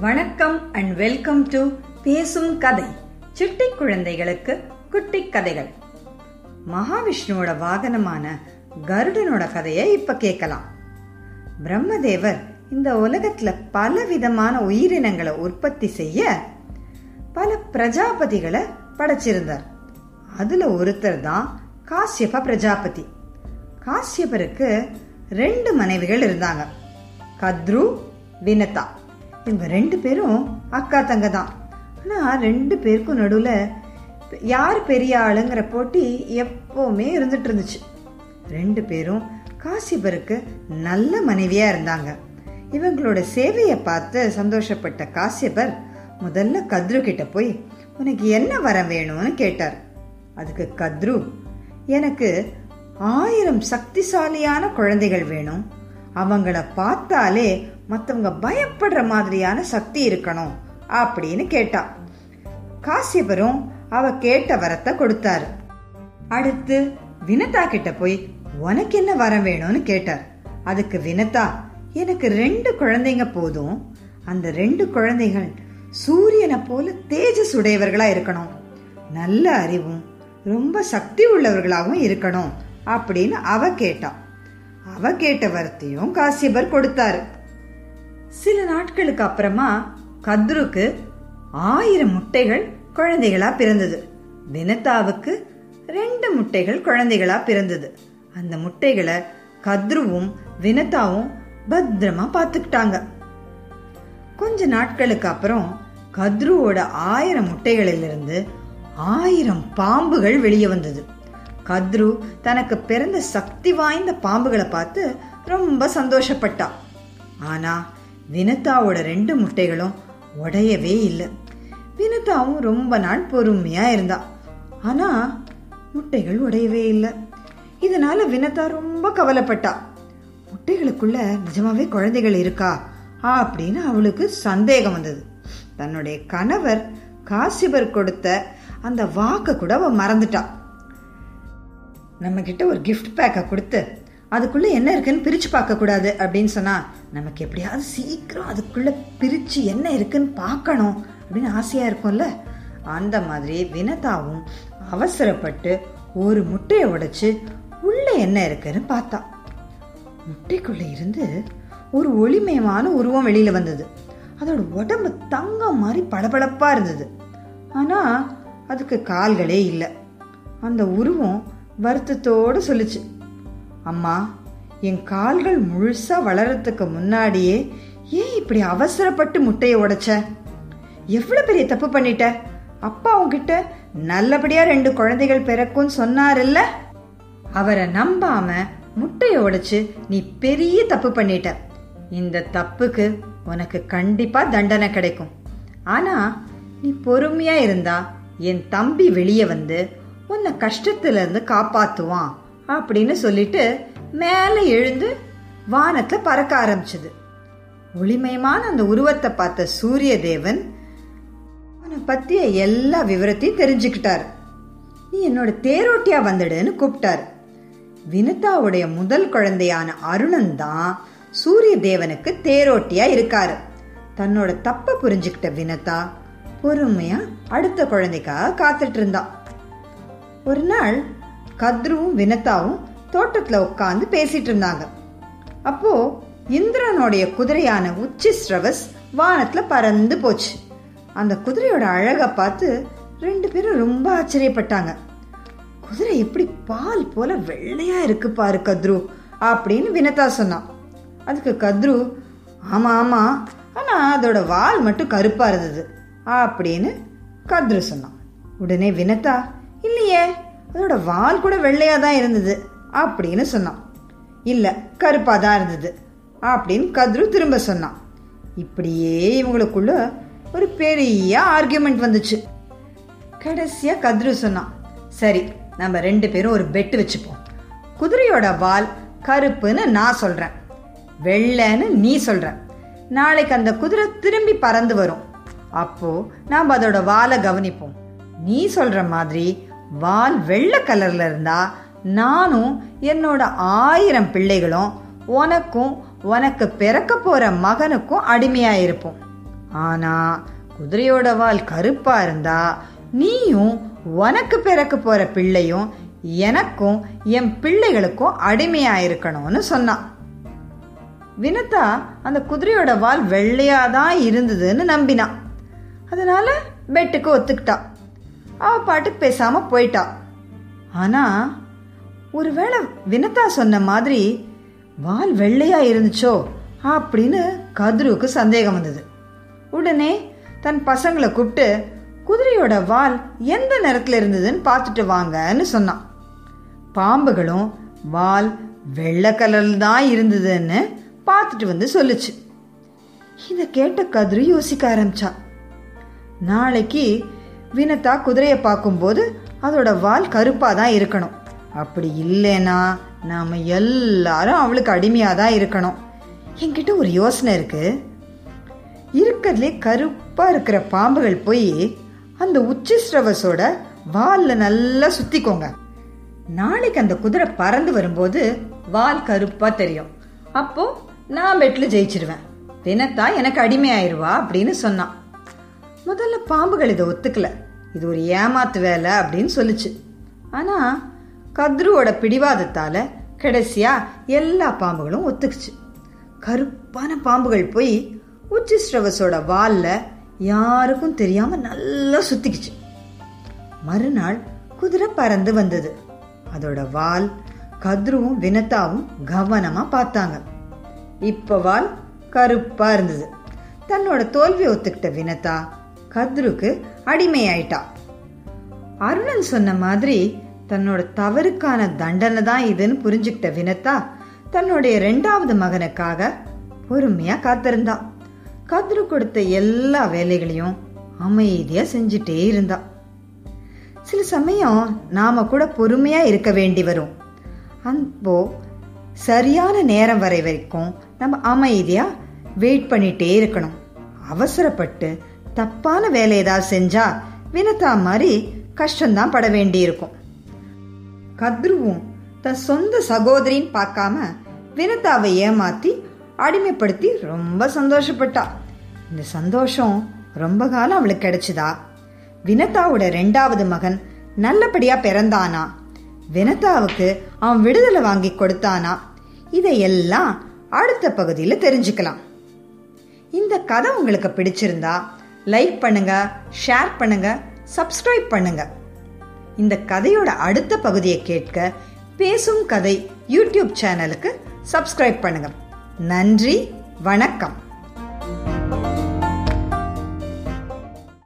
வணக்கம் and welcome to பேசும் கதை சிட்டி குழந்தைகளுக்கு குட்டி கதைகள். மகாவிஷ்ணுவோட வாகனமான கருடனோட கதையை இப்ப கேட்கலாம். பிரம்மதேவர் இந்த உலகத்துல பல விதமான உயிரினங்களை உற்பத்தி செய்ய பல பிரஜாபதிகளை படைச்சிருந்தார். அதுல ஒருத்தர் தான் காசியப பிரஜாபதி. காசியபருக்கு ரெண்டு மனைவிகள் இருந்தாங்க. கத்ரு வினதா. இவங்க ரெண்டு பேரும் அக்கா தங்க தான். ஆனால் ரெண்டு பேருக்கும் நடுவில் யார் பெரிய ஆளுங்கிற போட்டி எப்போவுமே இருந்துட்டு இருந்துச்சு. ரெண்டு பேரும் காசிபருக்கு நல்ல மனைவியாக இருந்தாங்க. இவங்களோட சேவையை பார்த்து சந்தோஷப்பட்ட காசியபர் முதல்ல கத்ரு கிட்ட போய் உனக்கு என்ன வரம் வேணும்னு கேட்டார். அதுக்கு கத்ரு எனக்கு ஆயிரம் சக்திசாலியான குழந்தைகள் வேணும். அவங்கள பார்த்தாலே மற்றவங்க பயப்படுற மாதிரியான சக்தி இருக்கணும் அப்படின்னு கேட்டா. காசியபரும் அவ கேட்ட வரத்தை கொடுத்தாரு. அடுத்து வினதா கிட்ட போய் உனக்கு என்ன வரம் வேணும்னு கேட்டார். அதுக்கு வினதா எனக்கு ரெண்டு குழந்தைங்க போதும். அந்த ரெண்டு குழந்தைகள் சூரியனை போல தேஜஸ் உடையவர்களா இருக்கணும். நல்ல அறிவும் ரொம்ப சக்தி உள்ளவர்களாகவும் இருக்கணும் அப்படின்னு அவ கேட்டான் அவ கேட்ட வரத்தையும் காசியபர் கொடுத்தாரு. சில நாட்களுக்கு அப்புறமா கத்ருக்கு ஆயிரம் முட்டைகள் குழந்தைகளா பிறந்தது. வினதாவுக்கு ரெண்டு முட்டைகள் குழந்தைகளா பிறந்தது. அந்த முட்டைகளை கத்ருவும் வினதாவும் பத்திரமா பார்த்துக்கிட்டாங்க. கொஞ்ச நாட்களுக்கு அப்புறம் கத்ருவோட ஆயிரம் முட்டைகளிலிருந்து ஆயிரம் பாம்புகள் வெளியே வந்தது. கத்ரு தனக்கு பிறந்த சக்தி வாய்ந்த பாம்புகளை பார்த்து ரொம்ப சந்தோஷப்பட்டா. ஆனா வினதாவோட ரெண்டு முட்டைகளும் உடையவே இல்லை. வினதாவும் ரொம்ப நாள் பொறுமையா இருந்தா. ஆனா முட்டைகள் உடையவே இல்லை. இதனால வினதா ரொம்ப கவலைப்பட்டா. முட்டைகளுக்குள்ள நிஜமாவே குழந்தைகள் இருக்கா? அப்படின்னு அவளுக்கு சந்தேகம் வந்தது. தன்னுடைய கணவர் காசிபர் கொடுத்த அந்த வாக்க கூட அவ மறந்துட்டா. நம்ம கிட்ட ஒரு கிஃப்ட் பேக்கை கொடுத்து அதுக்குள்ள என்ன இருக்குன்னு பிரிச்சு பார்க்க கூடாது அப்படின்னு சொன்னா நமக்கு எப்படியாவது சீக்கிரம் அதுக்குள்ள பிரிச்சு என்ன இருக்குன்னு பார்க்கணும் அப்படின்னு ஆசையா இருக்கும்ல. அந்த மாதிரி வினதாவும் அவசரப்பட்டு ஒரு முட்டையை உடைச்சு உள்ள என்ன இருக்குன்னு பார்த்தா முட்டைக்குள்ள இருந்து ஒரு ஒளிமயமான உருவம் வெளியில வந்தது. அதோட உடம்பு தங்கம் மாதிரி பளபளப்பாக இருந்தது. ஆனா அதுக்கு கால்களே இல்லை. அந்த உருவம் வருத்தத்தோடு சொல்லுச்சு அம்மா என் கால்கள் முழுசா வளரத்துக்கு முன்னாடியே ஏன் இப்படி அவசரப்பட்டு முட்டையை உடைச்ச? எவ்வளவு பெரிய தப்பு பண்ணிட்ட? அப்பா உங்ககிட்ட நல்லபடியா ரெண்டு குழந்தைகள் பிறக்கும்னு சொன்னாருல்ல? அவரை நம்பாம முட்டையை உடைச்சு நீ பெரிய தப்பு பண்ணிட்ட. இந்த தப்புக்கு உனக்கு கண்டிப்பா தண்டனை கிடைக்கும். ஆனா நீ பொறுமையா இருந்தா என் தம்பி வெளியே வந்து உன்னை கஷ்டத்துலேருந்து காப்பாற்றுவான் காப்பாத்துவான் அப்படின்னு சொல்லிட்டு மேலே எழுந்து வானத்தை பறக்க ஆரம்பிச்சது. ஒளிமயமான அந்த உருவத்தை பார்த்த சூரிய தேவன் அவனை பத்திய எல்லா விவரத்தையும் தெரிஞ்சுக்கிட்டார். நீ என்னோட தேரோட்டியா வந்துடுன்னு கூப்பிட்டாரு. வினிதாவுடைய முதல் குழந்தையான அருணன் தான் சூரிய தேவனுக்கு தேரோட்டியா இருக்காரு. தன்னோட தப்ப புரிஞ்சுக்கிட்ட வினதா பொறுமையா அடுத்த குழந்தைக்காக காத்துட்டு இருந்தான். ஒரு நாள் கத்ருவும் வினதாவும் தோட்டத்துல உட்காந்து பேசிட்டு இருந்தாங்க. அப்போ இந்திரனுடைய குதிரையான உச்சி ஸ்ரவஸ் வானத்துல பறந்து போச்சு. அந்த குதிரையோட அழக பார்த்து ரெண்டு பேரும் ரொம்ப ஆச்சரியப்பட்டாங்க. குதிரை எப்படி பால் போல வெள்ளையா இருக்கு பாரு கத்ரு அப்படின்னு வினதா சொன்னான் அதுக்கு கத்ரு ஆமா ஆமா ஆனா அதோட வால் மட்டும் கருப்பா இருந்தது அப்படின்னு கத்ரு சொன்னான். உடனே வினதா இல்லையே அதோட வால் கூட வெள்ளையா தான் இருந்தது அப்படின்னு சொன்னான். இல்ல கருப்பா தான் இருந்தது அப்படின்னு கத்ரு திரும்ப சொன்னான். இப்படியே இவங்களுக்குள்ள ஒரு பெரிய ஆர்கியூமெண்ட் வந்துச்சு. கடைசியா கத்ரு சொன்னான் சரி நம்ம ரெண்டு பேரும் ஒரு பெட்டு வச்சுப்போம். குதிரையோட வால் கருப்புன்னு நான் சொல்றேன் வெள்ளைன்னு நீ சொல்ற. நாளைக்கு அந்த குதிரை திரும்பி பறந்து வரும். அப்போ நாம் அதோட வாலை கவனிப்போம். நீ சொல்ற மாதிரி வால் வெள்ளை கலர்ல இருந்தா நானும் என்னோட ஆயிரம் பிள்ளைகளும் உனக்கும் உனக்கு பிறக்க போற மகனுக்கும் அடிமையா இருப்போம். ஆனா குதிரையோட வால் கருப்பா இருந்தா நீயும் உனக்கு பிறக்க போற பிள்ளையும் எனக்கும் என் பிள்ளைகளுக்கும் அடிமையா இருக்கணும்னு சொன்னான் வினதா அந்த குதிரையோட வால் வெள்ளையாதான் இருந்ததுன்னு நம்பினான் அதனால பெட்டுக்கு ஒத்துக்கிட்டா. அவ பாட்டுக்கு பேசாம போயிட்டா. ஆனா ஒருவேளை வினதா சொன்ன மாதிரி வால் வெள்ளையா இருந்துச்சோ அப்படின்னு கதிருக்கு சந்தேகம் வந்தது. உடனே தன் பசங்களை கூப்பிட்டு குதிரையோட வால் எந்த நிறத்தில் இருந்ததுன்னு பார்த்துட்டு வாங்கன்னு சொன்னான் பாம்புகளும் வால் வெள்ளை கலர்ல தான் இருந்ததுன்னு பார்த்துட்டு வந்து சொல்லுச்சு. இத கேட்ட கதிரு யோசிக்க ஆரம்பிச்சா. நாளைக்கு வினதா குதிரையை பார்க்கும்போது அதோட வால் கருப்பாக தான் இருக்கணும். அப்படி இல்லைன்னா நாம் எல்லாரும் அவளுக்கு அடிமையாக தான் இருக்கணும். என்கிட்ட ஒரு யோசனை இருக்கு. இருக்கிறதுலே கருப்பாக இருக்கிற பாம்புகள் போய் அந்த உச்சி வாலில் நல்லா சுத்திக்கோங்க. நாளைக்கு அந்த குதிரை பறந்து வரும்போது வால் கருப்பாக தெரியும். அப்போ நான் பெட்டில் ஜெயிச்சிருவேன். தினத்தா எனக்கு அடிமையாயிருவா அப்படின்னு சொன்னான். முதல்ல பாம்புகள் இதை ஒத்துக்கல. இது ஒரு ஏமாத்து வேலை அப்படின்னு சொல்லுச்சு. ஆனா கத்ருவோட பிடிவாதத்தால கடைசியா எல்லா பாம்புகளும் ஒத்துக்குச்சு. கருப்பான பாம்புகள் போய் உச்சி ஸ்ரவஸோட வால்ல யாருக்கும் தெரியாம நல்லா சுத்திக்குச்சு. மறுநாள் குதிரை பறந்து வந்தது. அதோட வால் கத்ருவும் வினத்தாவும் கவனமா பார்த்தாங்க. இப்ப வால் கருப்பா இருந்தது. தன்னோட தோல்வியை ஒத்துக்கிட்ட வினத்தா கத்ருக்கு அடிமையாயிட்டா. அருணன் சொன்ன மாதிரி தன்னோட தவறுக்கான தண்டனை தான் இதுன்னு புரிஞ்சுக்கிட்ட வினத்தா தன்னுடைய ரெண்டாவது மகனுக்காக பொறுமையா காத்திருந்தா. கத்ரு கொடுத்த எல்லா வேலைகளையும் அமைதியா செஞ்சுட்டே இருந்தா. சில சமயம் நாம கூட பொறுமையா இருக்க வேண்டி வரும். அப்போ சரியான நேரம் வரை வரைக்கும் நம்ம அமைதியா வெயிட் பண்ணிட்டே இருக்கணும். அவசரப்பட்டு தப்பான வேலை ஏதாவது செஞ்சா வினதா மாதிரி கஷ்டம்தான் பட வேண்டி இருக்கும் கத்ருவும் தன் சொந்த சகோதரின்னு பார்க்காம வினதாவை ஏமாத்தி அடிமைப்படுத்தி ரொம்ப சந்தோஷப்பட்டா. இந்த சந்தோஷம் ரொம்ப காலம் அவளுக்கு கிடைச்சதா? வினதாவோட ரெண்டாவது மகன் நல்லபடியா பிறந்தானா? வினதாவுக்கு அவன் விடுதலை வாங்கி கொடுத்தானா? இதையெல்லாம் அடுத்த பகுதியில் தெரிஞ்சுக்கலாம். இந்த கதை உங்களுக்கு பிடிச்சிருந்தா லைக் பண்ணுங்க ஷேர் பண்ணுங்க சப்ஸ்கிரைப் பண்ணுங்க. இந்த கதையோட அடுத்த பகுதியை கேட்க பேசும் கதை யூடியூப் சேனலுக்கு சப்ஸ்கிரைப் பண்ணுங்க. நன்றி வணக்கம்.